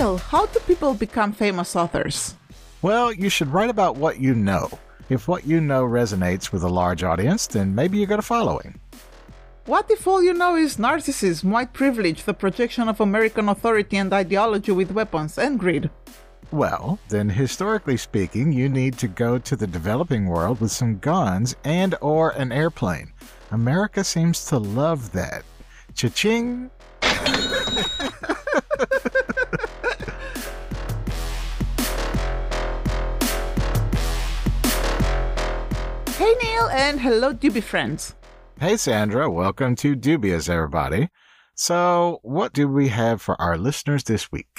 Neil, how do people become famous authors? Well, you should write about what you know. If what you know resonates with a large audience, then maybe you got a following. What if all you know is narcissism, white privilege, the projection of American authority and ideology with weapons, and greed? Well, then historically speaking, you need to go to the developing world with some guns and or an airplane. America seems to love that. Cha-ching! Hey Neil and hello Doobie friends. Hey Sandra, welcome to Dubious everybody. So, what do we have for our listeners this week?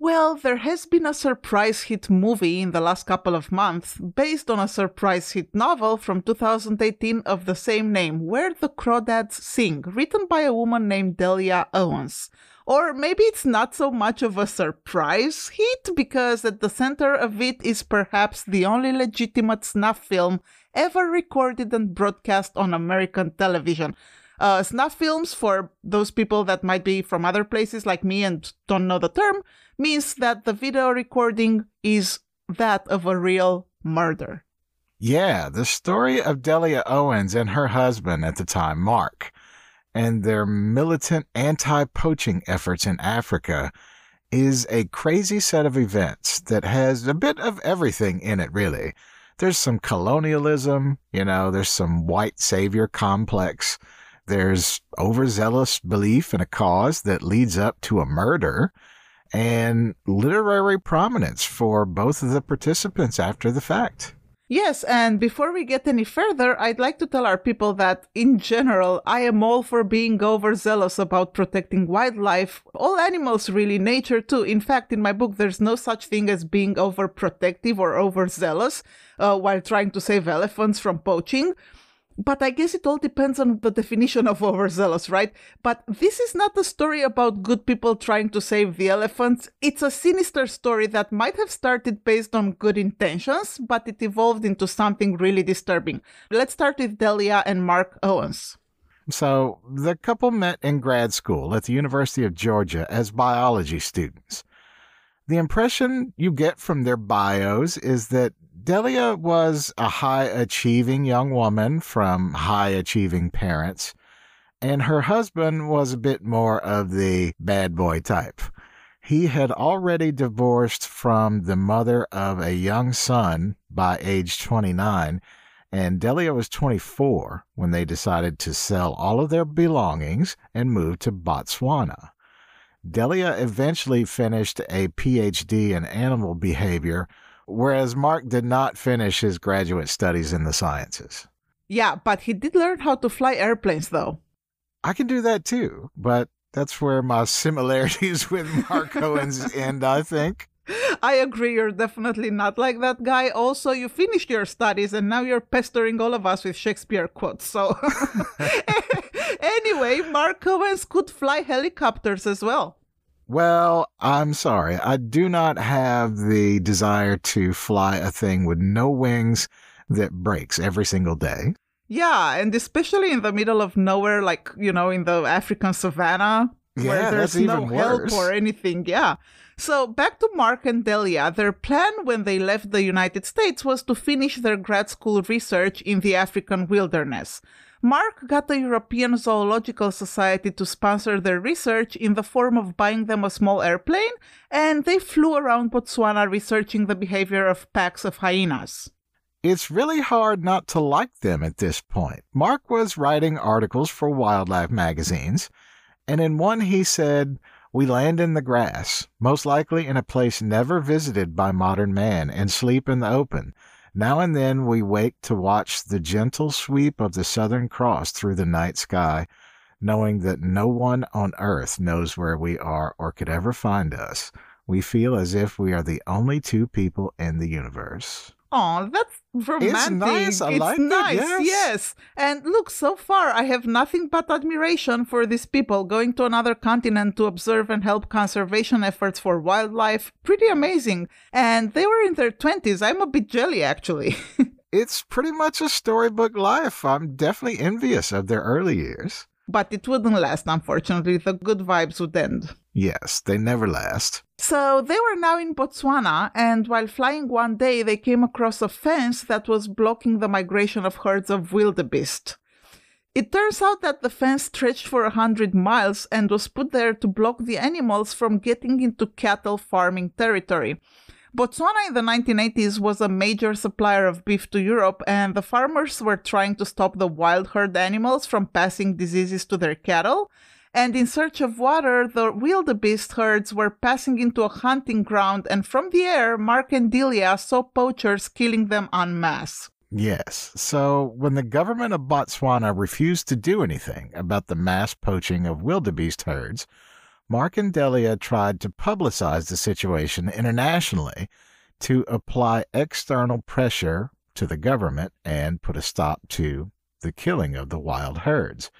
Well, there has been a surprise hit movie in the last couple of months based on a surprise hit novel from 2018 of the same name, Where the Crawdads Sing, written by a woman named Delia Owens. Or maybe it's not so much of a surprise hit because at the center of it is perhaps the only legitimate snuff film ever recorded and broadcast on American television. Uh, snuff films, for those people that might be from other places like me and don't know the term, means that the video recording is that of a real murder. Yeah, the story of Delia Owens and her husband at the time, Mark, and their militant anti poaching efforts in Africa is a crazy set of events that has a bit of everything in it, really. There's some colonialism, you know, there's some white savior complex, there's overzealous belief in a cause that leads up to a murder, and literary prominence for both of the participants after the fact. Yes, and before we get any further, I'd like to tell our people that, in general, I am all for being overzealous about protecting wildlife, all animals really, nature too. In fact, in my book, there's no such thing as being overprotective or overzealous uh, while trying to save elephants from poaching. But I guess it all depends on the definition of overzealous, right? But this is not a story about good people trying to save the elephants. It's a sinister story that might have started based on good intentions, but it evolved into something really disturbing. Let's start with Delia and Mark Owens. So, the couple met in grad school at the University of Georgia as biology students. The impression you get from their bios is that Delia was a high achieving young woman from high achieving parents, and her husband was a bit more of the bad boy type. He had already divorced from the mother of a young son by age 29, and Delia was 24 when they decided to sell all of their belongings and move to Botswana. Delia eventually finished a PhD in animal behavior whereas Mark did not finish his graduate studies in the sciences. Yeah, but he did learn how to fly airplanes, though. I can do that too, but that's where my similarities with Mark Owens end, I think. I agree, you're definitely not like that guy. Also, you finished your studies and now you're pestering all of us with Shakespeare quotes. So, anyway, Mark Owens could fly helicopters as well. Well, I'm sorry. I do not have the desire to fly a thing with no wings that breaks every single day. Yeah, and especially in the middle of nowhere, like, you know, in the African savannah, Yeah, where there's that's no even help worse. or anything. Yeah. So back to Mark and Delia. Their plan when they left the United States was to finish their grad school research in the African wilderness. Mark got the European Zoological Society to sponsor their research in the form of buying them a small airplane, and they flew around Botswana researching the behavior of packs of hyenas. It's really hard not to like them at this point. Mark was writing articles for wildlife magazines, and in one he said, We land in the grass, most likely in a place never visited by modern man, and sleep in the open. Now and then we wake to watch the gentle sweep of the Southern Cross through the night sky, knowing that no one on earth knows where we are or could ever find us. We feel as if we are the only two people in the universe. Oh, that's romantic. It's nice. I it's like it, nice. yes. yes. And look, so far I have nothing but admiration for these people going to another continent to observe and help conservation efforts for wildlife. Pretty amazing. And they were in their 20s. I'm a bit jelly, actually. It's pretty much a storybook life. I'm definitely envious of their early years. But it wouldn't last, unfortunately. The good vibes would end. Yes, they never last. So they were now in Botswana, and while flying one day, they came across a fence that was blocking the migration of herds of wildebeest. It turns out that the fence stretched for a hundred miles and was put there to block the animals from getting into cattle farming territory. Botswana in the 1980s was a major supplier of beef to Europe, and the farmers were trying to stop the wild herd animals from passing diseases to their cattle. And in search of water, the wildebeest herds were passing into a hunting ground, and from the air, Mark and Delia saw poachers killing them en masse. Yes. So when the government of Botswana refused to do anything about the mass poaching of wildebeest herds, Mark and Delia tried to publicize the situation internationally to apply external pressure to the government and put a stop to the killing of the wild herds.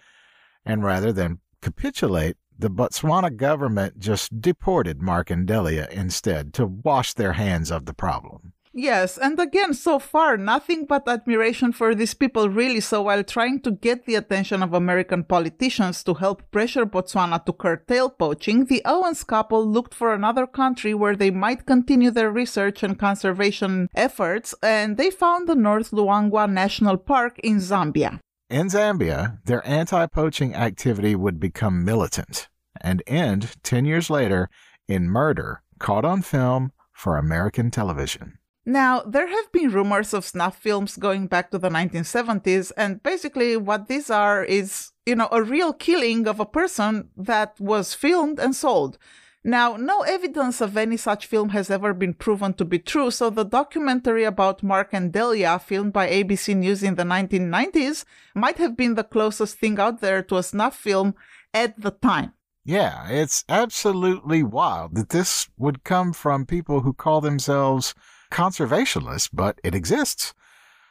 And rather than capitulate, the Botswana government just deported Mark and Delia instead to wash their hands of the problem. Yes, and again, so far, nothing but admiration for these people, really. So, while trying to get the attention of American politicians to help pressure Botswana to curtail poaching, the Owens couple looked for another country where they might continue their research and conservation efforts, and they found the North Luangwa National Park in Zambia. In Zambia, their anti poaching activity would become militant and end 10 years later in murder caught on film for American television. Now, there have been rumors of snuff films going back to the 1970s, and basically what these are is, you know, a real killing of a person that was filmed and sold. Now, no evidence of any such film has ever been proven to be true, so the documentary about Mark and Delia, filmed by ABC News in the 1990s, might have been the closest thing out there to a snuff film at the time. Yeah, it's absolutely wild that this would come from people who call themselves conservationist, but it exists.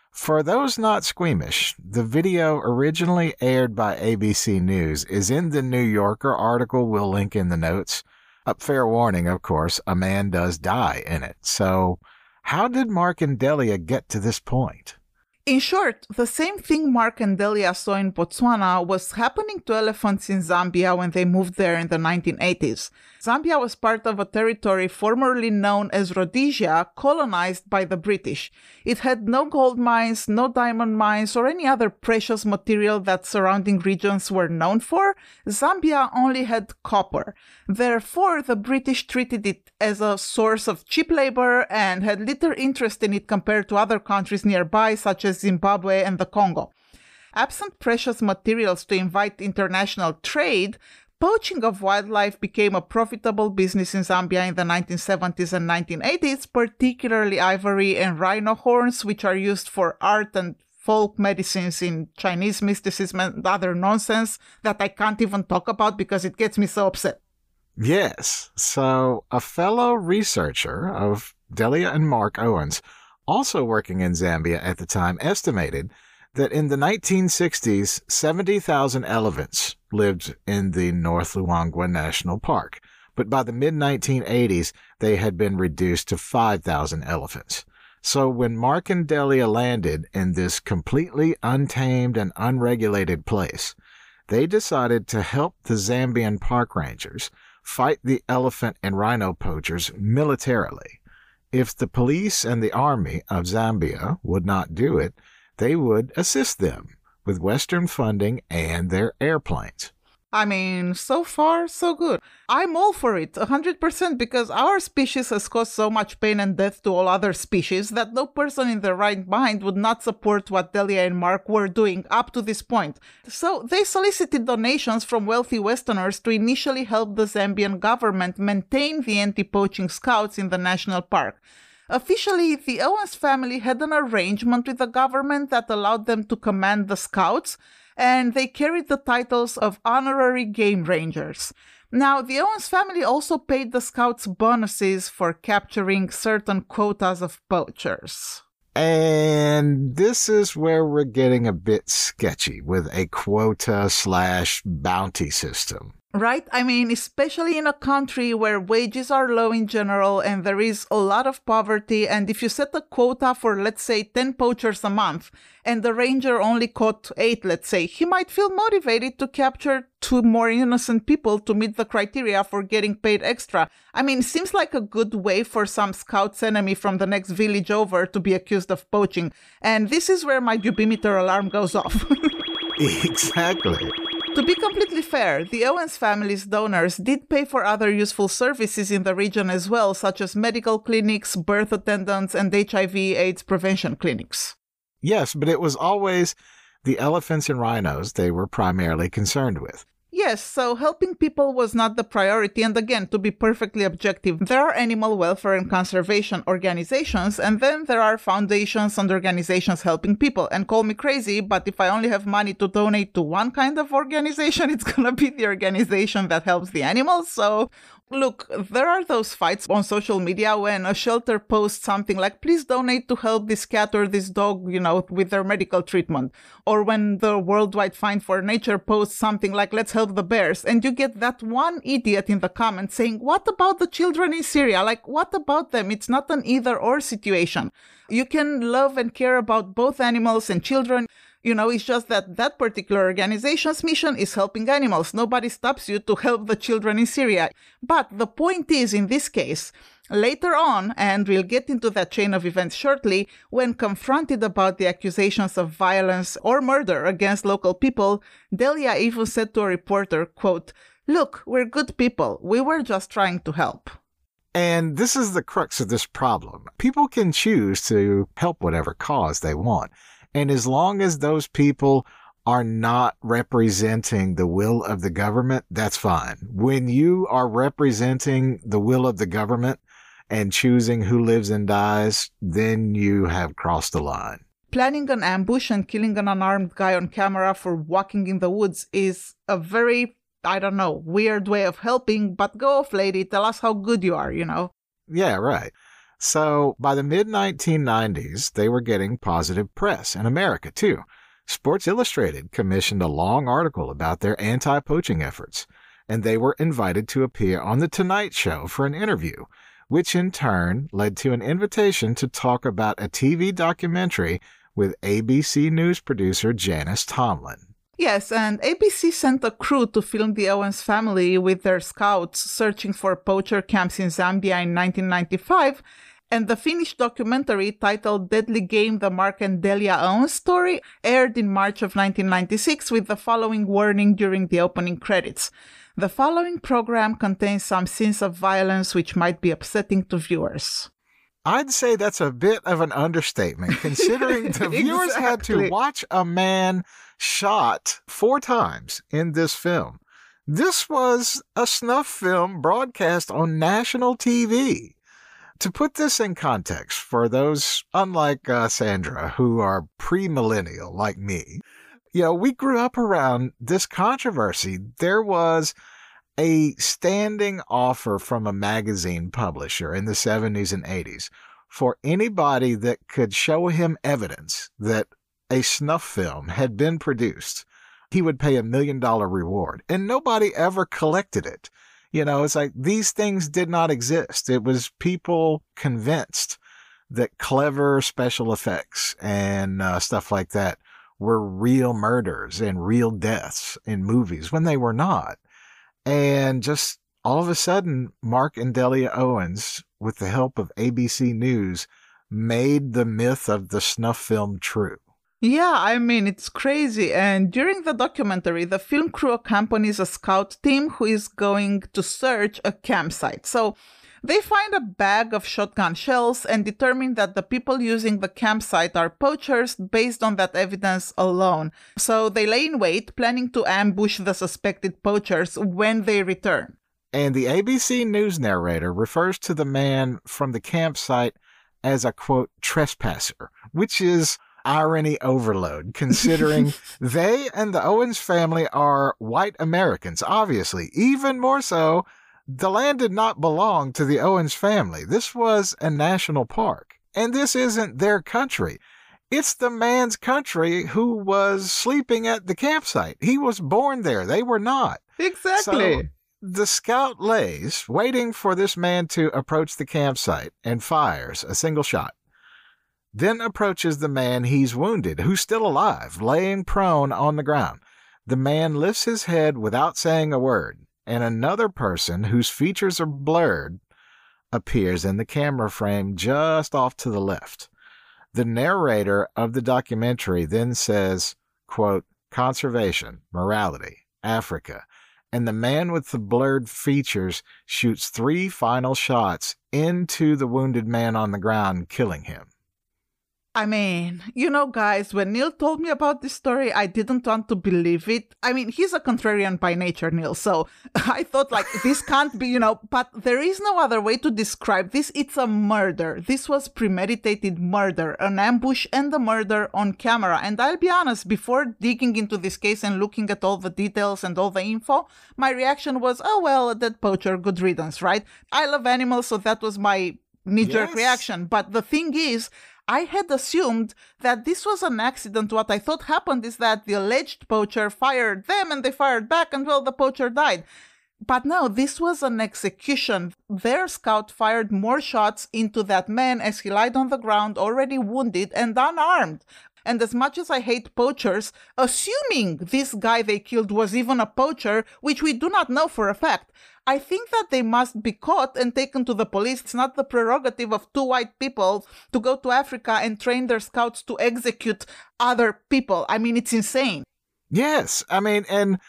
For those not squeamish, the video originally aired by ABC News is in the New Yorker article we'll link in the notes. A fair warning, of course, a man does die in it. So, how did Mark and Delia get to this point? In short, the same thing Mark and Delia saw in Botswana was happening to elephants in Zambia when they moved there in the 1980s. Zambia was part of a territory formerly known as Rhodesia, colonized by the British. It had no gold mines, no diamond mines, or any other precious material that surrounding regions were known for. Zambia only had copper. Therefore, the British treated it as a source of cheap labor and had little interest in it compared to other countries nearby, such as Zimbabwe and the Congo. Absent precious materials to invite international trade, poaching of wildlife became a profitable business in Zambia in the 1970s and 1980s, particularly ivory and rhino horns, which are used for art and folk medicines in Chinese mysticism and other nonsense that I can't even talk about because it gets me so upset. Yes. So, a fellow researcher of Delia and Mark Owens, also working in Zambia at the time, estimated that in the 1960s, 70,000 elephants lived in the North Luangwa National Park. But by the mid 1980s, they had been reduced to 5,000 elephants. So when Mark and Delia landed in this completely untamed and unregulated place, they decided to help the Zambian park rangers fight the elephant and rhino poachers militarily. If the police and the army of Zambia would not do it, they would assist them with Western funding and their airplanes. I mean, so far, so good. I'm all for it, 100%, because our species has caused so much pain and death to all other species that no person in their right mind would not support what Delia and Mark were doing up to this point. So they solicited donations from wealthy Westerners to initially help the Zambian government maintain the anti poaching scouts in the national park. Officially, the Owens family had an arrangement with the government that allowed them to command the scouts, and they carried the titles of honorary game rangers. Now, the Owens family also paid the scouts bonuses for capturing certain quotas of poachers. And this is where we're getting a bit sketchy with a quota slash bounty system. Right? I mean, especially in a country where wages are low in general and there is a lot of poverty. And if you set a quota for, let's say, 10 poachers a month and the ranger only caught eight, let's say, he might feel motivated to capture two more innocent people to meet the criteria for getting paid extra. I mean, seems like a good way for some scout's enemy from the next village over to be accused of poaching. And this is where my Ubimeter alarm goes off. exactly. To be completely fair, the Owens family's donors did pay for other useful services in the region as well, such as medical clinics, birth attendants, and HIV/AIDS prevention clinics. Yes, but it was always the elephants and rhinos they were primarily concerned with. Yes, so helping people was not the priority. And again, to be perfectly objective, there are animal welfare and conservation organizations, and then there are foundations and organizations helping people. And call me crazy, but if I only have money to donate to one kind of organization, it's gonna be the organization that helps the animals. So Look, there are those fights on social media when a shelter posts something like, please donate to help this cat or this dog, you know, with their medical treatment. Or when the Worldwide Fund for Nature posts something like, let's help the bears. And you get that one idiot in the comments saying, what about the children in Syria? Like, what about them? It's not an either or situation. You can love and care about both animals and children. You know, it's just that that particular organization's mission is helping animals. Nobody stops you to help the children in Syria. But the point is, in this case, Later on, and we'll get into that chain of events shortly, when confronted about the accusations of violence or murder against local people, Delia even said to a reporter, quote, Look, we're good people. We were just trying to help. And this is the crux of this problem. People can choose to help whatever cause they want. And as long as those people are not representing the will of the government, that's fine. When you are representing the will of the government and choosing who lives and dies, then you have crossed the line. Planning an ambush and killing an unarmed guy on camera for walking in the woods is a very, I don't know, weird way of helping, but go off, lady. Tell us how good you are, you know? Yeah, right. So by the mid 1990s, they were getting positive press in America too. Sports Illustrated commissioned a long article about their anti poaching efforts, and they were invited to appear on The Tonight Show for an interview, which in turn led to an invitation to talk about a TV documentary with ABC News producer Janice Tomlin. Yes, and ABC sent a crew to film the Owens family with their scouts searching for poacher camps in Zambia in 1995, and the Finnish documentary titled Deadly Game The Mark and Delia Owens Story aired in March of 1996 with the following warning during the opening credits. The following program contains some scenes of violence which might be upsetting to viewers. I'd say that's a bit of an understatement, considering the viewers exactly. had to watch a man shot four times in this film. This was a snuff film broadcast on national TV. To put this in context for those unlike uh, Sandra who are premillennial like me, you know, we grew up around this controversy. There was a standing offer from a magazine publisher in the 70s and 80s for anybody that could show him evidence that a snuff film had been produced, he would pay a million dollar reward. And nobody ever collected it. You know, it's like these things did not exist. It was people convinced that clever special effects and uh, stuff like that were real murders and real deaths in movies when they were not. And just all of a sudden, Mark and Delia Owens, with the help of ABC News, made the myth of the snuff film true. Yeah, I mean, it's crazy. And during the documentary, the film crew accompanies a scout team who is going to search a campsite. So they find a bag of shotgun shells and determine that the people using the campsite are poachers based on that evidence alone. So they lay in wait, planning to ambush the suspected poachers when they return. And the ABC News narrator refers to the man from the campsite as a quote, trespasser, which is irony overload, considering they and the Owens family are white Americans, obviously. Even more so, the land did not belong to the Owens family. This was a national park. And this isn't their country. It's the man's country who was sleeping at the campsite. He was born there. They were not. Exactly. So, the scout lays, waiting for this man to approach the campsite, and fires a single shot. Then approaches the man he's wounded, who's still alive, laying prone on the ground. The man lifts his head without saying a word, and another person whose features are blurred appears in the camera frame just off to the left. The narrator of the documentary then says, quote, conservation, morality, Africa, and the man with the blurred features shoots three final shots into the wounded man on the ground, killing him. I mean, you know, guys, when Neil told me about this story, I didn't want to believe it. I mean, he's a contrarian by nature, Neil, so I thought, like, this can't be, you know, but there is no other way to describe this. It's a murder. This was premeditated murder, an ambush and a murder on camera. And I'll be honest, before digging into this case and looking at all the details and all the info, my reaction was, oh, well, a dead poacher, good riddance, right? I love animals, so that was my knee jerk yes. reaction. But the thing is, I had assumed that this was an accident. What I thought happened is that the alleged poacher fired them and they fired back, and well, the poacher died. But no, this was an execution. Their scout fired more shots into that man as he lied on the ground, already wounded and unarmed. And as much as I hate poachers, assuming this guy they killed was even a poacher, which we do not know for a fact, I think that they must be caught and taken to the police. It's not the prerogative of two white people to go to Africa and train their scouts to execute other people. I mean, it's insane. Yes. I mean, and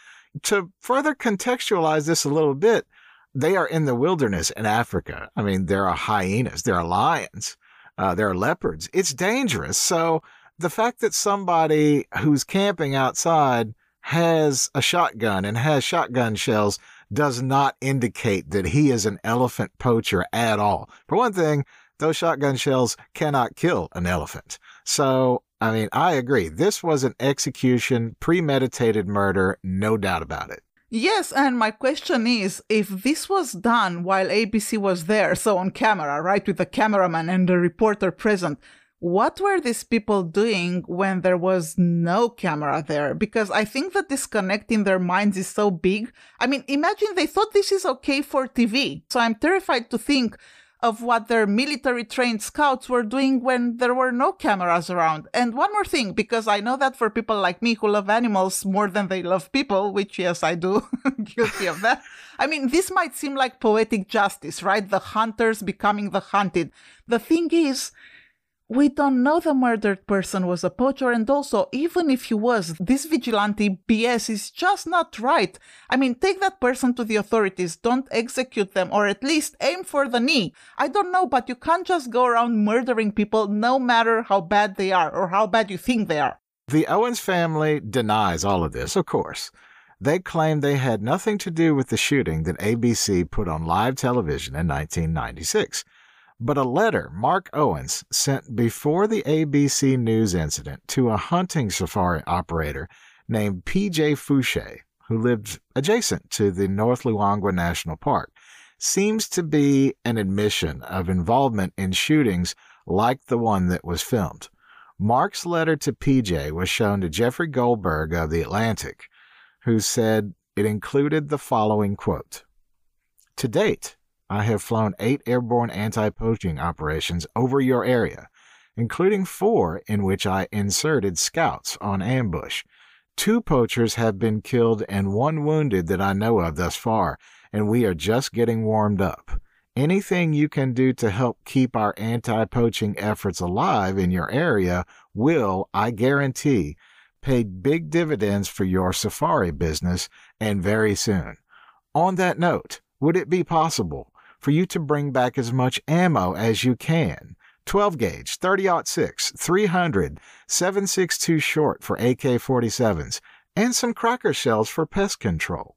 to further contextualize this a little bit, they are in the wilderness in Africa. I mean, there are hyenas, there are lions, uh, there are leopards. It's dangerous. So the fact that somebody who's camping outside has a shotgun and has shotgun shells does not indicate that he is an elephant poacher at all. For one thing, those shotgun shells cannot kill an elephant. So, I mean, I agree. This was an execution, premeditated murder, no doubt about it. Yes, and my question is if this was done while ABC was there, so on camera, right, with the cameraman and the reporter present, what were these people doing when there was no camera there? Because I think the disconnect in their minds is so big. I mean, imagine they thought this is okay for TV. So I'm terrified to think of what their military trained scouts were doing when there were no cameras around. And one more thing, because I know that for people like me who love animals more than they love people, which yes, I do, guilty of that. I mean, this might seem like poetic justice, right? The hunters becoming the hunted. The thing is, we don't know the murdered person was a poacher, and also, even if he was, this vigilante BS is just not right. I mean, take that person to the authorities, don't execute them, or at least aim for the knee. I don't know, but you can't just go around murdering people no matter how bad they are or how bad you think they are. The Owens family denies all of this, of course. They claim they had nothing to do with the shooting that ABC put on live television in 1996 but a letter Mark Owens sent before the ABC News incident to a hunting safari operator named P.J. Fouché, who lived adjacent to the North Luangwa National Park, seems to be an admission of involvement in shootings like the one that was filmed. Mark's letter to PJ was shown to Jeffrey Goldberg of The Atlantic, who said it included the following quote To date, I have flown eight airborne anti poaching operations over your area, including four in which I inserted scouts on ambush. Two poachers have been killed and one wounded that I know of thus far, and we are just getting warmed up. Anything you can do to help keep our anti poaching efforts alive in your area will, I guarantee, pay big dividends for your safari business and very soon. On that note, would it be possible for you to bring back as much ammo as you can. 12 gauge, 30 6, 300, 7.62 short for AK 47s, and some cracker shells for pest control.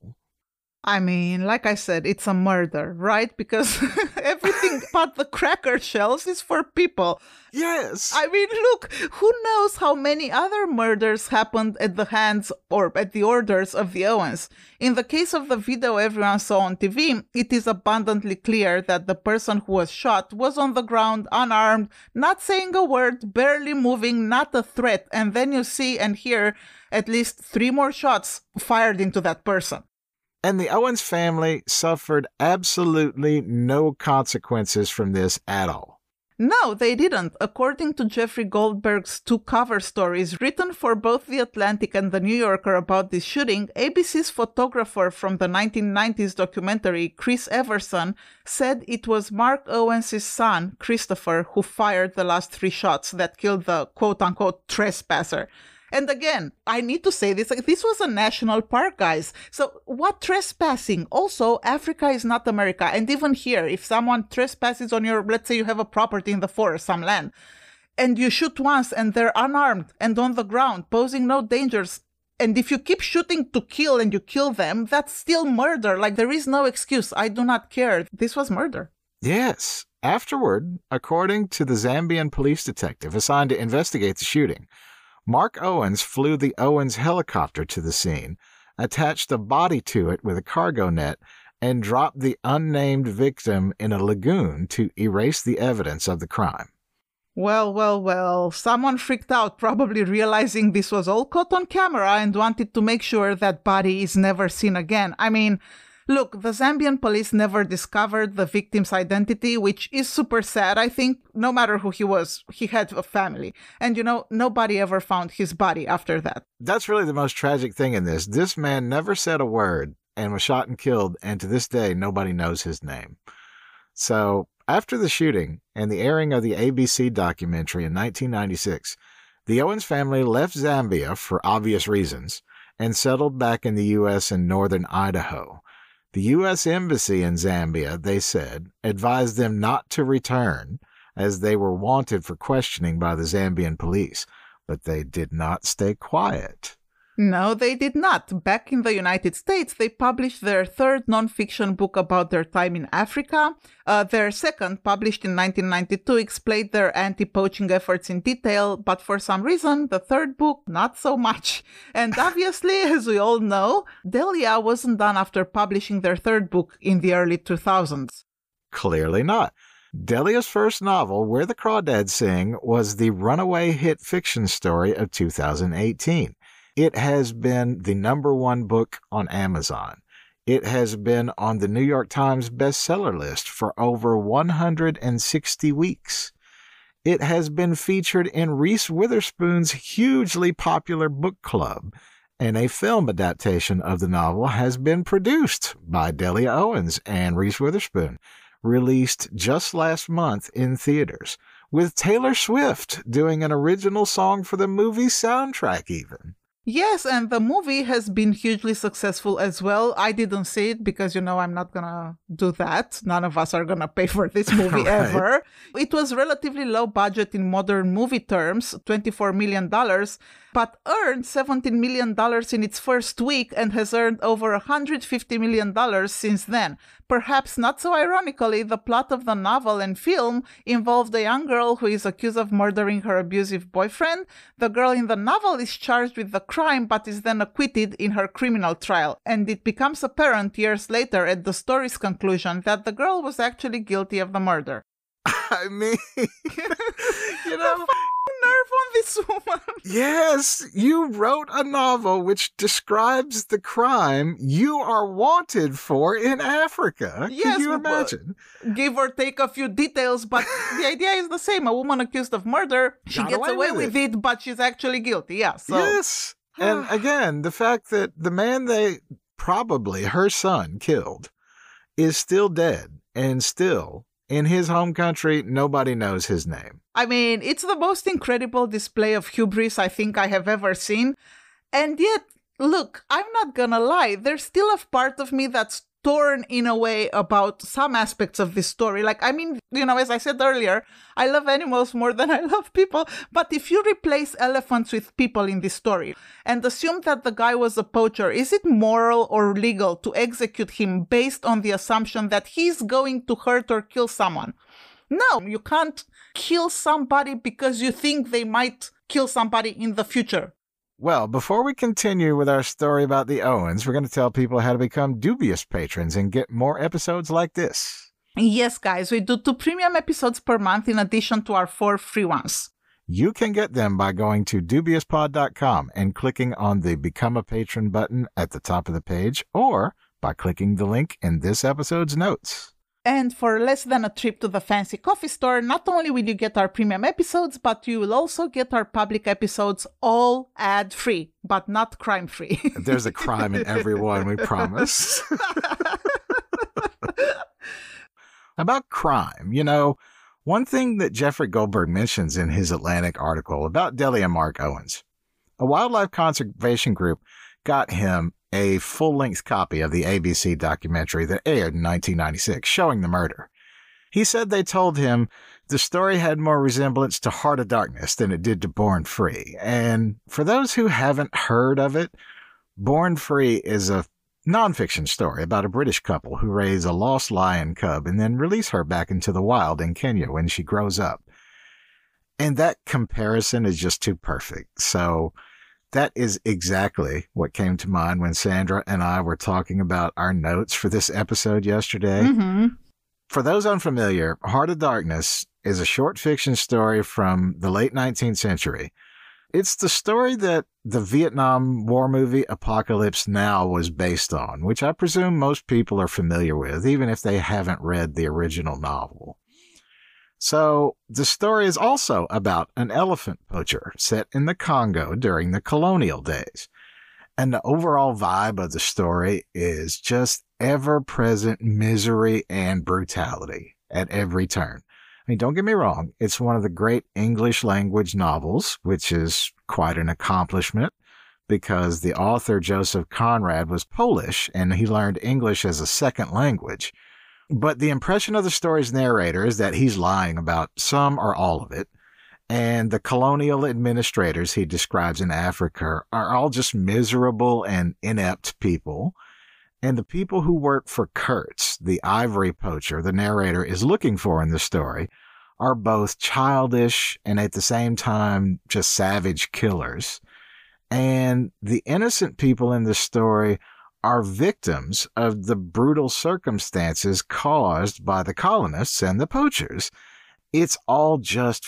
I mean, like I said, it's a murder, right? Because everything but the cracker shells is for people. Yes. I mean, look, who knows how many other murders happened at the hands or at the orders of the Owens. In the case of the video everyone saw on TV, it is abundantly clear that the person who was shot was on the ground, unarmed, not saying a word, barely moving, not a threat. And then you see and hear at least three more shots fired into that person. And the Owens family suffered absolutely no consequences from this at all. No, they didn't. According to Jeffrey Goldberg's two cover stories written for both The Atlantic and The New Yorker about this shooting, ABC's photographer from the 1990s documentary, Chris Everson, said it was Mark Owens' son, Christopher, who fired the last three shots that killed the quote unquote trespasser. And again, I need to say this like, this was a national park, guys. So, what trespassing? Also, Africa is not America. And even here, if someone trespasses on your, let's say you have a property in the forest, some land, and you shoot once and they're unarmed and on the ground, posing no dangers. And if you keep shooting to kill and you kill them, that's still murder. Like, there is no excuse. I do not care. This was murder. Yes. Afterward, according to the Zambian police detective assigned to investigate the shooting, Mark Owens flew the Owens helicopter to the scene, attached a body to it with a cargo net, and dropped the unnamed victim in a lagoon to erase the evidence of the crime. Well, well, well, someone freaked out, probably realizing this was all caught on camera and wanted to make sure that body is never seen again. I mean, Look, the Zambian police never discovered the victim's identity, which is super sad. I think no matter who he was, he had a family. And you know, nobody ever found his body after that. That's really the most tragic thing in this. This man never said a word and was shot and killed, and to this day, nobody knows his name. So, after the shooting and the airing of the ABC documentary in 1996, the Owens family left Zambia for obvious reasons and settled back in the U.S. in northern Idaho. The U.S. Embassy in Zambia, they said, advised them not to return as they were wanted for questioning by the Zambian police, but they did not stay quiet. No, they did not. Back in the United States, they published their third nonfiction book about their time in Africa. Uh, their second, published in 1992, explained their anti poaching efforts in detail, but for some reason, the third book, not so much. And obviously, as we all know, Delia wasn't done after publishing their third book in the early 2000s. Clearly not. Delia's first novel, Where the Crawdads Sing, was the runaway hit fiction story of 2018. It has been the number one book on Amazon. It has been on the New York Times bestseller list for over 160 weeks. It has been featured in Reese Witherspoon's hugely popular book club, and a film adaptation of the novel has been produced by Delia Owens and Reese Witherspoon, released just last month in theaters, with Taylor Swift doing an original song for the movie soundtrack, even. Yes, and the movie has been hugely successful as well. I didn't see it because, you know, I'm not gonna do that. None of us are gonna pay for this movie right. ever. It was relatively low budget in modern movie terms, $24 million, but earned $17 million in its first week and has earned over $150 million since then. Perhaps not so ironically, the plot of the novel and film involved a young girl who is accused of murdering her abusive boyfriend. The girl in the novel is charged with the crime but is then acquitted in her criminal trial. And it becomes apparent years later at the story's conclusion that the girl was actually guilty of the murder. I mean, you know, nerve on this woman. Yes, you wrote a novel which describes the crime you are wanted for in Africa. Yes, Can you imagine? Give or take a few details, but the idea is the same. A woman accused of murder, she Got gets away, with, with it. it. but she's actually guilty. Yeah. So. Yes. and again, the fact that the man they probably her son killed is still dead and still in his home country, nobody knows his name. I mean, it's the most incredible display of hubris I think I have ever seen. And yet, look, I'm not gonna lie, there's still a part of me that's torn in a way about some aspects of this story. Like, I mean, you know, as I said earlier, I love animals more than I love people. But if you replace elephants with people in this story and assume that the guy was a poacher, is it moral or legal to execute him based on the assumption that he's going to hurt or kill someone? No, you can't kill somebody because you think they might kill somebody in the future. Well, before we continue with our story about the Owens, we're going to tell people how to become dubious patrons and get more episodes like this. Yes, guys, we do two premium episodes per month in addition to our four free ones. You can get them by going to dubiouspod.com and clicking on the Become a Patron button at the top of the page, or by clicking the link in this episode's notes. And for less than a trip to the fancy coffee store, not only will you get our premium episodes, but you will also get our public episodes all ad free, but not crime free. There's a crime in every one, we promise. About crime, you know, one thing that Jeffrey Goldberg mentions in his Atlantic article about Delia Mark Owens, a wildlife conservation group got him a full length copy of the ABC documentary that aired in 1996 showing the murder. He said they told him the story had more resemblance to Heart of Darkness than it did to Born Free. And for those who haven't heard of it, Born Free is a nonfiction story about a British couple who raise a lost lion cub and then release her back into the wild in Kenya when she grows up. And that comparison is just too perfect. So that is exactly what came to mind when Sandra and I were talking about our notes for this episode yesterday. Mm-hmm. For those unfamiliar, Heart of Darkness is a short fiction story from the late 19th century. It's the story that the Vietnam War movie Apocalypse Now was based on, which I presume most people are familiar with, even if they haven't read the original novel. So the story is also about an elephant poacher set in the Congo during the colonial days. And the overall vibe of the story is just ever present misery and brutality at every turn. I mean, don't get me wrong, it's one of the great English language novels, which is quite an accomplishment because the author Joseph Conrad was Polish and he learned English as a second language. But the impression of the story's narrator is that he's lying about some or all of it. And the colonial administrators he describes in Africa are all just miserable and inept people. And the people who work for Kurtz, the ivory poacher the narrator is looking for in the story, are both childish and at the same time just savage killers. And the innocent people in the story are victims of the brutal circumstances caused by the colonists and the poachers. It's all just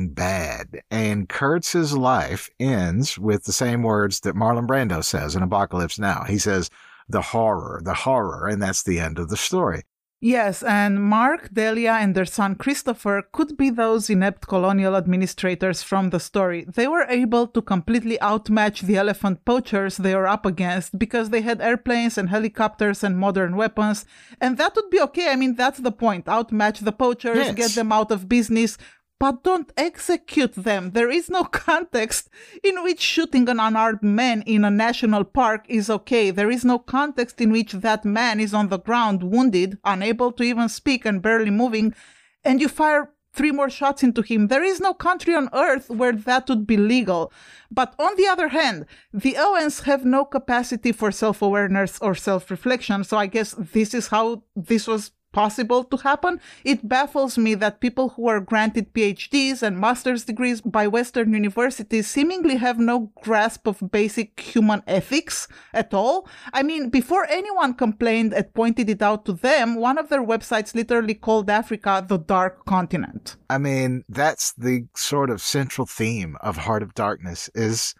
bad. And Kurtz's life ends with the same words that Marlon Brando says in Apocalypse Now. He says, the horror, the horror, and that's the end of the story. Yes, and Mark, Delia, and their son Christopher could be those inept colonial administrators from the story. They were able to completely outmatch the elephant poachers they were up against because they had airplanes and helicopters and modern weapons, and that would be okay. I mean, that's the point. Outmatch the poachers, Yes. get them out of business, but don't execute them. There is no context in which shooting an unarmed man in a national park is okay. There is no context in which that man is on the ground, wounded, unable to even speak and barely moving, and you fire three more shots into him. There is no country on earth where that would be legal. But on the other hand, the Owens have no capacity for self awareness or self reflection. So I guess this is how this was possible to happen. It baffles me that people who are granted PhDs and master's degrees by Western universities seemingly have no grasp of basic human ethics at all. I mean, before anyone complained and pointed it out to them, one of their websites literally called Africa the dark continent. I mean, that's the sort of central theme of Heart of Darkness is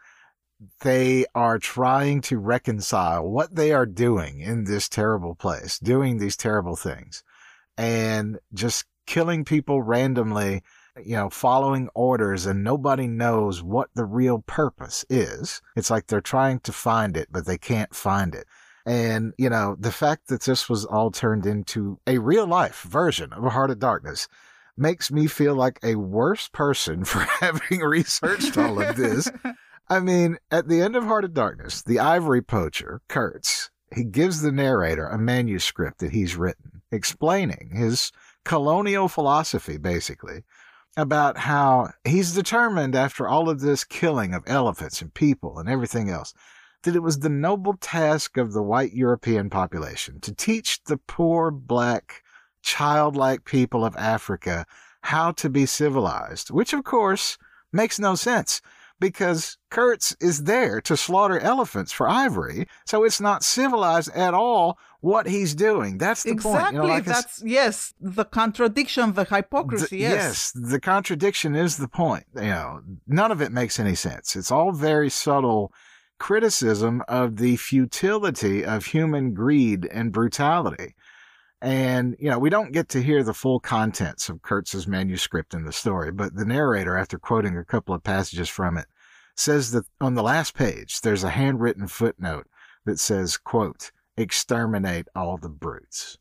they are trying to reconcile what they are doing in this terrible place, doing these terrible things, and just killing people randomly, you know, following orders, and nobody knows what the real purpose is. It's like they're trying to find it, but they can't find it. And, you know, the fact that this was all turned into a real life version of a Heart of Darkness makes me feel like a worse person for having researched all of this. I mean, at the end of Heart of Darkness, the ivory poacher, Kurtz, he gives the narrator a manuscript that he's written explaining his colonial philosophy, basically, about how he's determined after all of this killing of elephants and people and everything else that it was the noble task of the white European population to teach the poor black childlike people of Africa how to be civilized, which of course makes no sense because Kurtz is there to slaughter elephants for ivory, so it's not civilized at all what he's doing. That's the exactly. point. You know, like That's yes, the contradiction, the hypocrisy. the- yes. the contradiction is the point. You know, none of it makes any sense. It's all very subtle criticism of the futility of human greed and brutality. And, you know, we don't get to hear the full contents of Kurtz's manuscript in the story, but the narrator, after quoting a couple of passages from it, says that on the last page, there's a handwritten footnote that says, quote, exterminate all the brutes,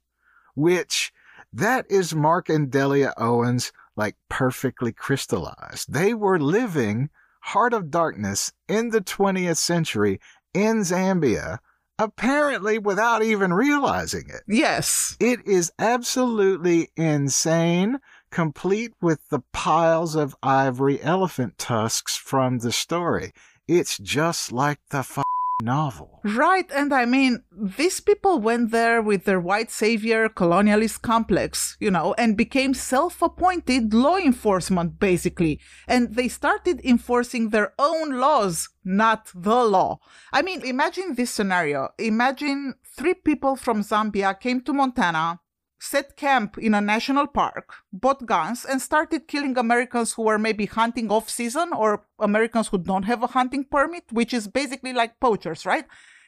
which that is Mark and Delia Owens like perfectly crystallized. They were living Heart of Darkness in the 20th century in Zambia apparently without even realizing it. Yes. It is absolutely insane, complete with the piles of ivory elephant tusks from the story. It's just like the f- novel. Right, and I mean, these people went there with their white savior colonialist complex, you know, and became self appointed law enforcement, basically. And they started enforcing their own laws, not the law. I mean, imagine this scenario. Imagine three people from Zambia came to Montana, set camp in a national park, bought guns, and started killing Americans who were maybe hunting off season or Americans who don't have a hunting permit, which is basically like poachers, right?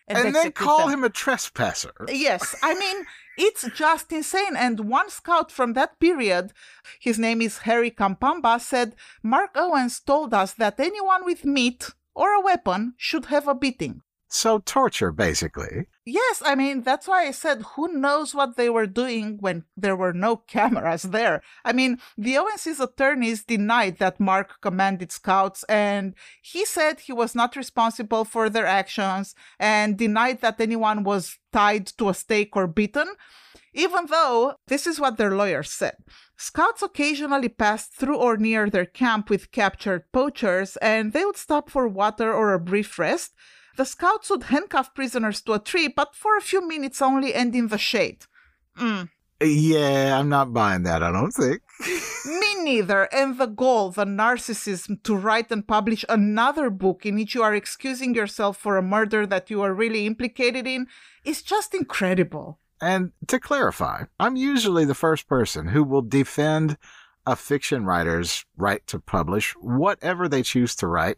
And, then call them. him a trespasser. Yes. I mean, it's just insane. And one scout from that period, his name is Harry Kampamba, said Mark Owens told us that anyone with meat or a weapon should have a beating. So torture, basically. Yes, I mean, that's why I said who knows what they were doing when there were no cameras there. I mean, the Owens' attorneys denied that Mark commanded scouts, and he said he was not responsible for their actions and denied that anyone was tied to a stake or beaten. Even though this is what their lawyers said. Scouts occasionally passed through or near their camp with captured poachers, and they would stop for water or a brief rest the scouts would handcuff prisoners to a tree, but for a few minutes only and in the shade. Mm. Yeah, I'm not buying that, I don't think. Me neither. And the goal, the narcissism to write and publish another book in which you are excusing yourself for a murder that you are really implicated in, is just incredible. And to clarify, I'm usually the first person who will defend a fiction writer's right to publish whatever they choose to write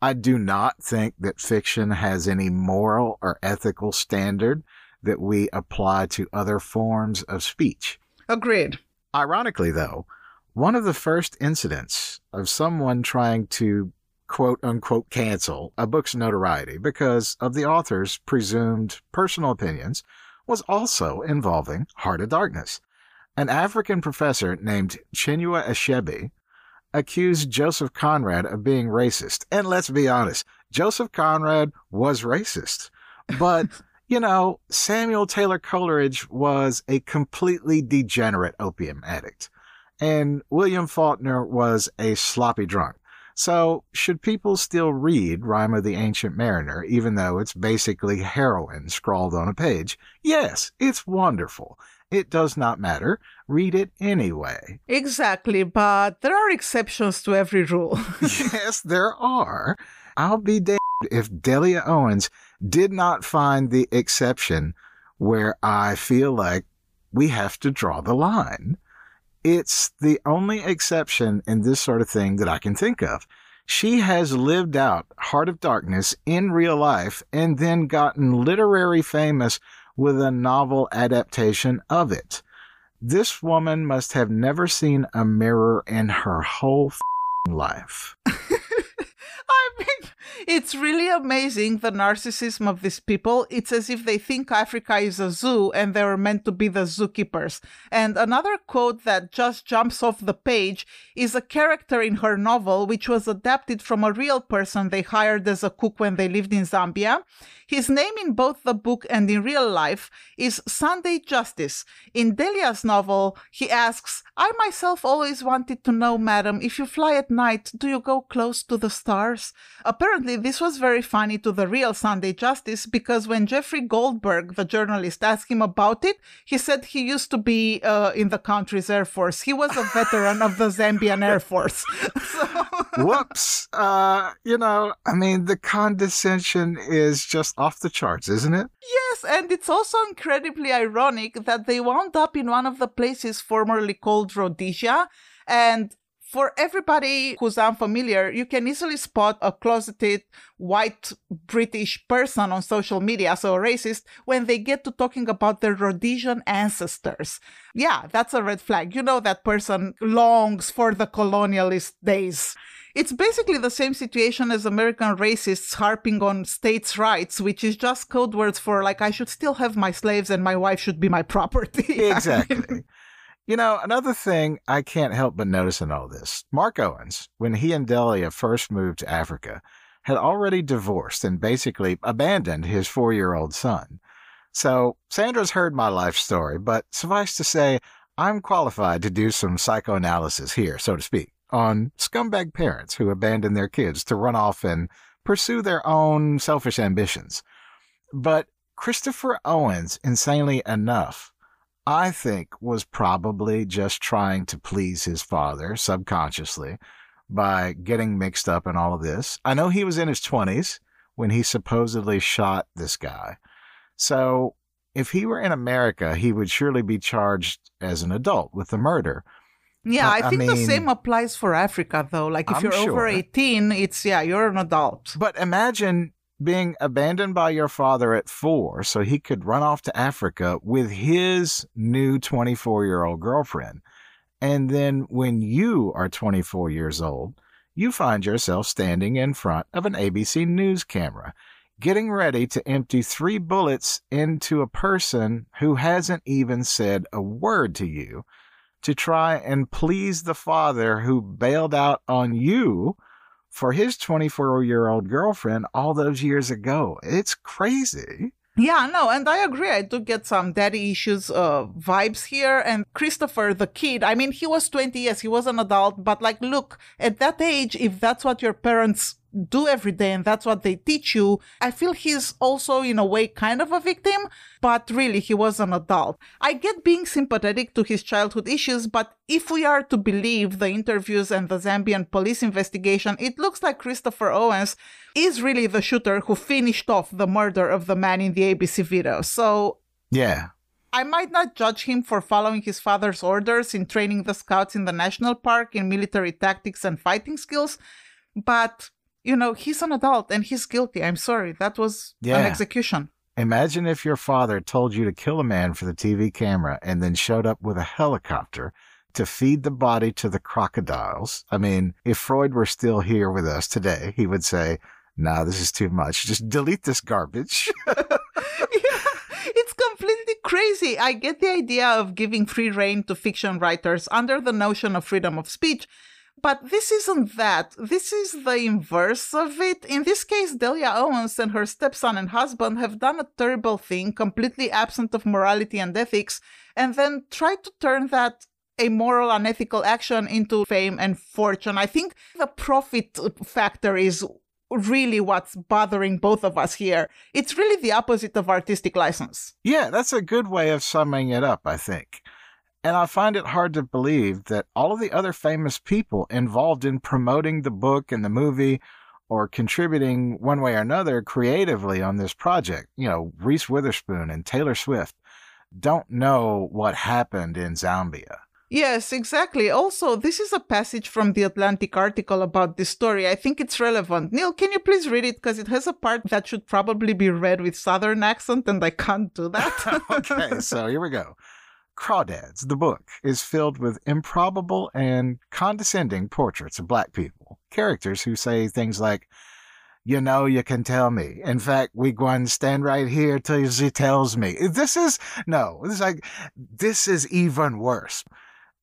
I do not think that fiction has any moral or ethical standard that we apply to other forms of speech. Agreed. Ironically, though, one of the first incidents of someone trying to quote unquote cancel a book's notoriety because of the author's presumed personal opinions was also involving Heart of Darkness. An African professor named Chinua Achebe accused Joseph Conrad of being racist. And let's be honest, Joseph Conrad was racist. But, you know, Samuel Taylor Coleridge was a completely degenerate opium addict. And William Faulkner was a sloppy drunk. So, should people still read Rime of the Ancient Mariner, even though it's basically heroin scrawled on a page? Yes, it's wonderful. It does not matter. Read it anyway. Exactly, but there are exceptions to every rule. yes, there are. I'll be damned if Delia Owens did not find the exception where I feel like we have to draw the line. It's the only exception in this sort of thing that I can think of. She has lived out Heart of Darkness in real life and then gotten literary famous with a novel adaptation of it. This woman must have never seen a mirror in her whole life. It's really amazing the narcissism of these people. It's as if they think Africa is a zoo and they're meant to be the zookeepers. And another quote that just jumps off the page is a character in her novel, which was adapted from a real person they hired as a cook when they lived in Zambia. His name in both the book and in real life is Sunday Justice. In Delia's novel, he asks, I myself always wanted to know, madam, if you fly at night, do you go close to the stars? Apparently, this was very funny to the real Sunday Justice because when Jeffrey Goldberg, the journalist, asked him about it, he said he used to be uh, in the country's Air Force. He was a veteran of the Zambian Air Force. so... Whoops. Uh, you know, I mean, the condescension is just off the charts, isn't it? Yes, and it's also incredibly ironic that they wound up in one of the places formerly called Rhodesia, and For everybody who's unfamiliar, you can easily spot a closeted white British person on social media, so a racist, when they get to talking about their Rhodesian ancestors. Yeah, that's a red flag. You know that person longs for the colonialist days. It's basically the same situation as American racists harping on states' rights, which is just code words for like I should still have my slaves and my wife should be my property. Exactly. You know, another thing I can't help but notice in all this Mark Owens, when he and Delia first moved to Africa, had already divorced and basically abandoned his four year old son. So Sandra's heard my life story, but suffice to say, I'm qualified to do some psychoanalysis here, so to speak, on scumbag parents who abandon their kids to run off and pursue their own selfish ambitions. But Christopher Owens, insanely enough, I think was probably just trying to please his father subconsciously by getting mixed up in all of this. I know he was in his 20s when he supposedly shot this guy. So if he were in America, he would surely be charged as an adult with the murder. Yeah, I I think the same applies for Africa though. Like if I'm you're over 18, it's yeah, you're an adult. But imagine being abandoned by your father at four so he could run off to Africa with his new 24 year old girlfriend. And then when you are 24 years old, you find yourself standing in front of an ABC News camera, getting ready to empty three bullets into a person who hasn't even said a word to you to try and please the father who bailed out on you for his 24 year old girlfriend all those years ago. It's crazy. Yeah, no, and I agree. I do get some daddy issues uh, vibes here. And Christopher, the kid, I mean, he was 20, yes, he was an adult, but like, look, at that age, if that's what your parents do every day and that's what they teach you, I feel he's also, in a way, kind of a victim, but really, he was an adult. I get being sympathetic to his childhood issues, but if we are to believe the interviews and the Zambian police investigation, it looks like Christopher Owens is really the shooter who finished off the murder of the man in the ABC video. So Yeah. I might not judge him for following his father's orders in training the scouts in the national park in military tactics and fighting skills, but you know, he's an adult and he's guilty. I'm sorry. That was an execution. Imagine if your father told you to kill a man for the TV camera and then showed up with a helicopter to feed the body to the crocodiles. I mean, if Freud were still here with us today, he would say, nah, this is too much. Just delete this garbage. yeah, it's completely crazy. I get the idea of giving free rein to fiction writers under the notion of freedom of speech, but this isn't that. This is the inverse of it. In this case, Delia Owens and her stepson and husband have done a terrible thing, completely absent of morality and ethics, and then tried to turn that a moral unethical action into fame and fortune. I think the profit factor is really what's bothering both of us here. It's really the opposite of artistic license. Yeah, that's a good way of summing it up, I think. And I find it hard to believe that all of the other famous people involved in promoting the book and the movie or contributing one way or another creatively on this project, you know, Reese Witherspoon and Taylor Swift, don't know what happened in Zambia. Yes, exactly. Also, this is a passage from the Atlantic article about this story. I think it's relevant. Neil, can you please read it? Because it has a part that should probably be read with Southern accent, and I can't do that. okay, so here we go. Crawdads, the book, is filled with improbable and condescending portraits of black people, characters who say things like, you know, you can tell me. In fact, we going to stand right here till she tells me. This is, no, this is like, this is even worse.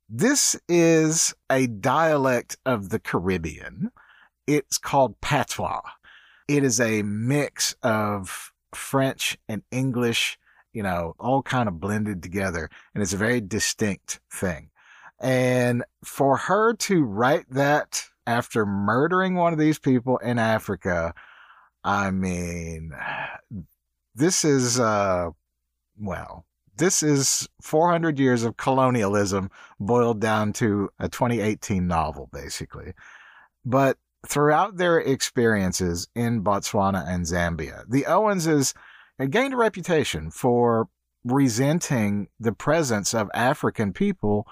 This is a dialect of the Caribbean. It's called patois. It is a mix of French and English you know, all kind of blended together. And it's a very distinct thing. And for her to write that after murdering one of these people in Africa, I mean, this is, uh, well, this is 400 years of colonialism boiled down to a 2018 novel, basically. But throughout their experiences in Botswana and Zambia, the Owenses uh, gained a reputation for resenting the presence of African people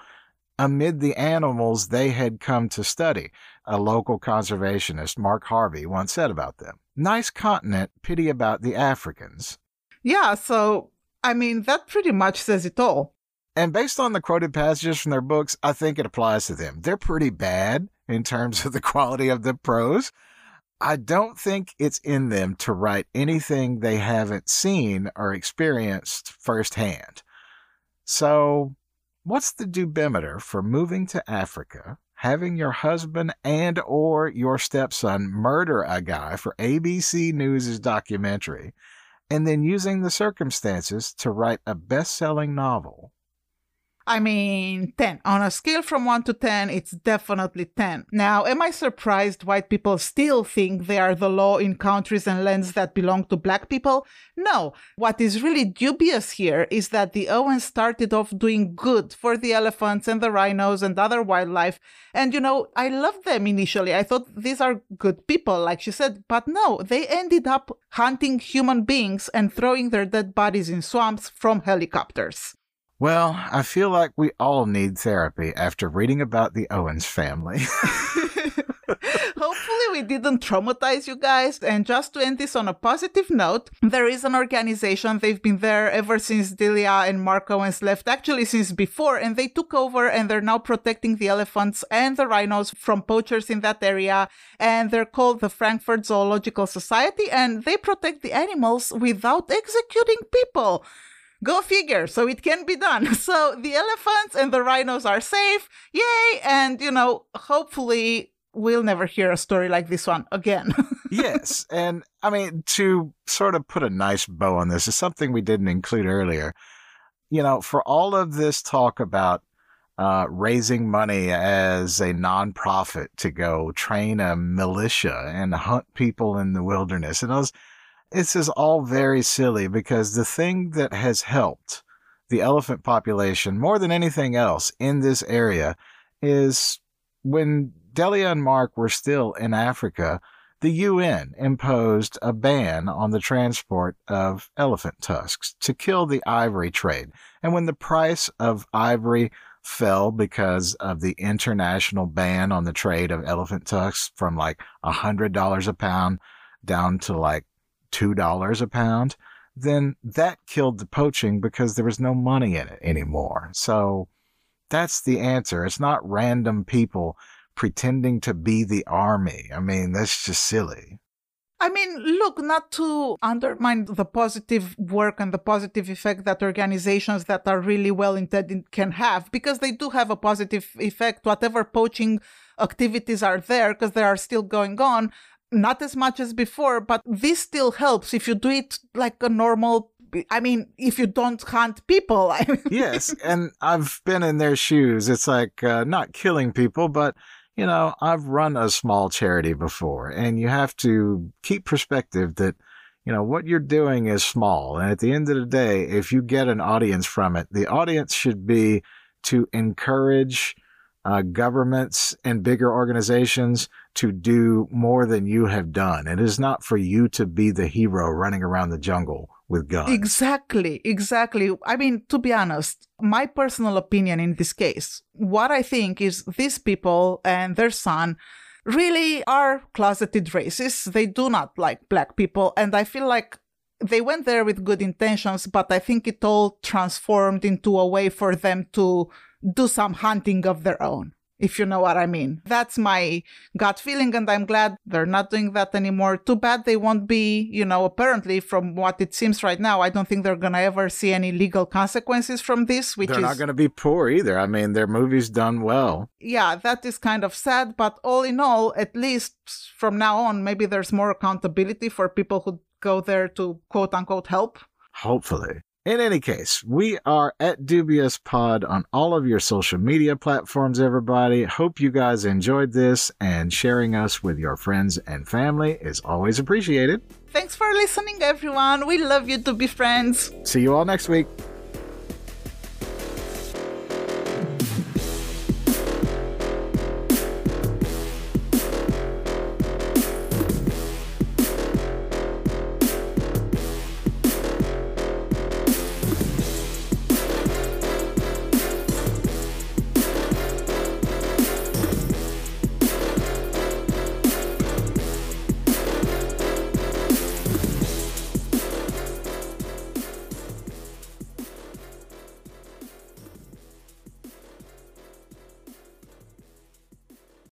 amid the animals they had come to study. A local conservationist, Mark Harvey, once said about them. Nice continent, pity about the Africans. Yeah, so, I mean, that pretty much says it all. And based on the quoted passages from their books, I think it applies to them. They're pretty bad in terms of the quality of the prose. I don't think it's in them to write anything they haven't seen or experienced firsthand. So, what's the dubimeter for moving to Africa, having your husband and or your stepson murder a guy for ABC News' documentary, and then using the circumstances to write a best-selling novel? I mean, 10. On a scale from 1 to 10, it's definitely 10. Now, am I surprised white people still think they are the law in countries and lands that belong to black people? No. What is really dubious here is that the Owens started off doing good for the elephants and the rhinos and other wildlife. And, you know, I loved them initially. I thought these are good people, like she said. But no, they ended up hunting human beings and throwing their dead bodies in swamps from helicopters. Well, I feel like we all need therapy after reading about the Owens family. Hopefully, we didn't traumatize you guys. And just to end this on a positive note, there is an organization. They've been there ever since Delia and Mark Owens left, actually, since before. And they took over and they're now protecting the elephants and the rhinos from poachers in that area. And they're called the Frankfurt Zoological Society. And they protect the animals without executing people. Go figure. So it can be done. So the elephants and the rhinos are safe. Yay. And, you know, hopefully we'll never hear a story like this one again. yes. And I mean, to sort of put a nice bow on this is something we didn't include earlier. You know, for all of this talk about uh, raising money as a nonprofit to go train a militia and hunt people in the wilderness, and those this is all very silly because the thing that has helped the elephant population more than anything else in this area is when Delia and Mark were still in Africa, the UN imposed a ban on the transport of elephant tusks to kill the ivory trade. And when the price of ivory fell because of the international ban on the trade of elephant tusks from like a $100 a pound down to like $2 a pound, then that killed the poaching because there was no money in it anymore. So that's the answer. It's not random people pretending to be the army. I mean, that's just silly. I mean, look, not to undermine the positive work and the positive effect that organizations that are really well intended can have, because they do have a positive effect, whatever poaching activities are there, because they are still going on not as much as before, but this still helps if you do it like a normal. I mean, if you don't hunt people. I mean. yes, and I've been in their shoes. It's like uh, not killing people, but you know, I've run a small charity before, and you have to keep perspective that you know what you're doing is small, and at the end of the day, if you get an audience from it, the audience should be to encourage uh, governments and bigger organizations to do more than you have done. It is not for you to be the hero running around the jungle with guns. Exactly, exactly. I mean, to be honest, my personal opinion in this case, what I think is these people and their son really are closeted racists. They do not like black people. And I feel like they went there with good intentions, but I think it all transformed into a way for them to do some hunting of their own, if you know what I mean. That's my gut feeling, and I'm glad they're not doing that anymore. Too bad they won't be, you know, apparently from what it seems right now, I don't think they're gonna ever see any legal consequences from this, which they're is not gonna be poor either. I mean, their movie's done well. Yeah, that is kind of sad, but all in all, at least from now on, maybe there's more accountability for people who go there to quote unquote help. Hopefully. In any case, we are at Dubious Pod on all of your social media platforms, everybody. Hope you guys enjoyed this and sharing us with your friends and family is always appreciated. Thanks for listening, everyone. We love you to be friends. See you all next week.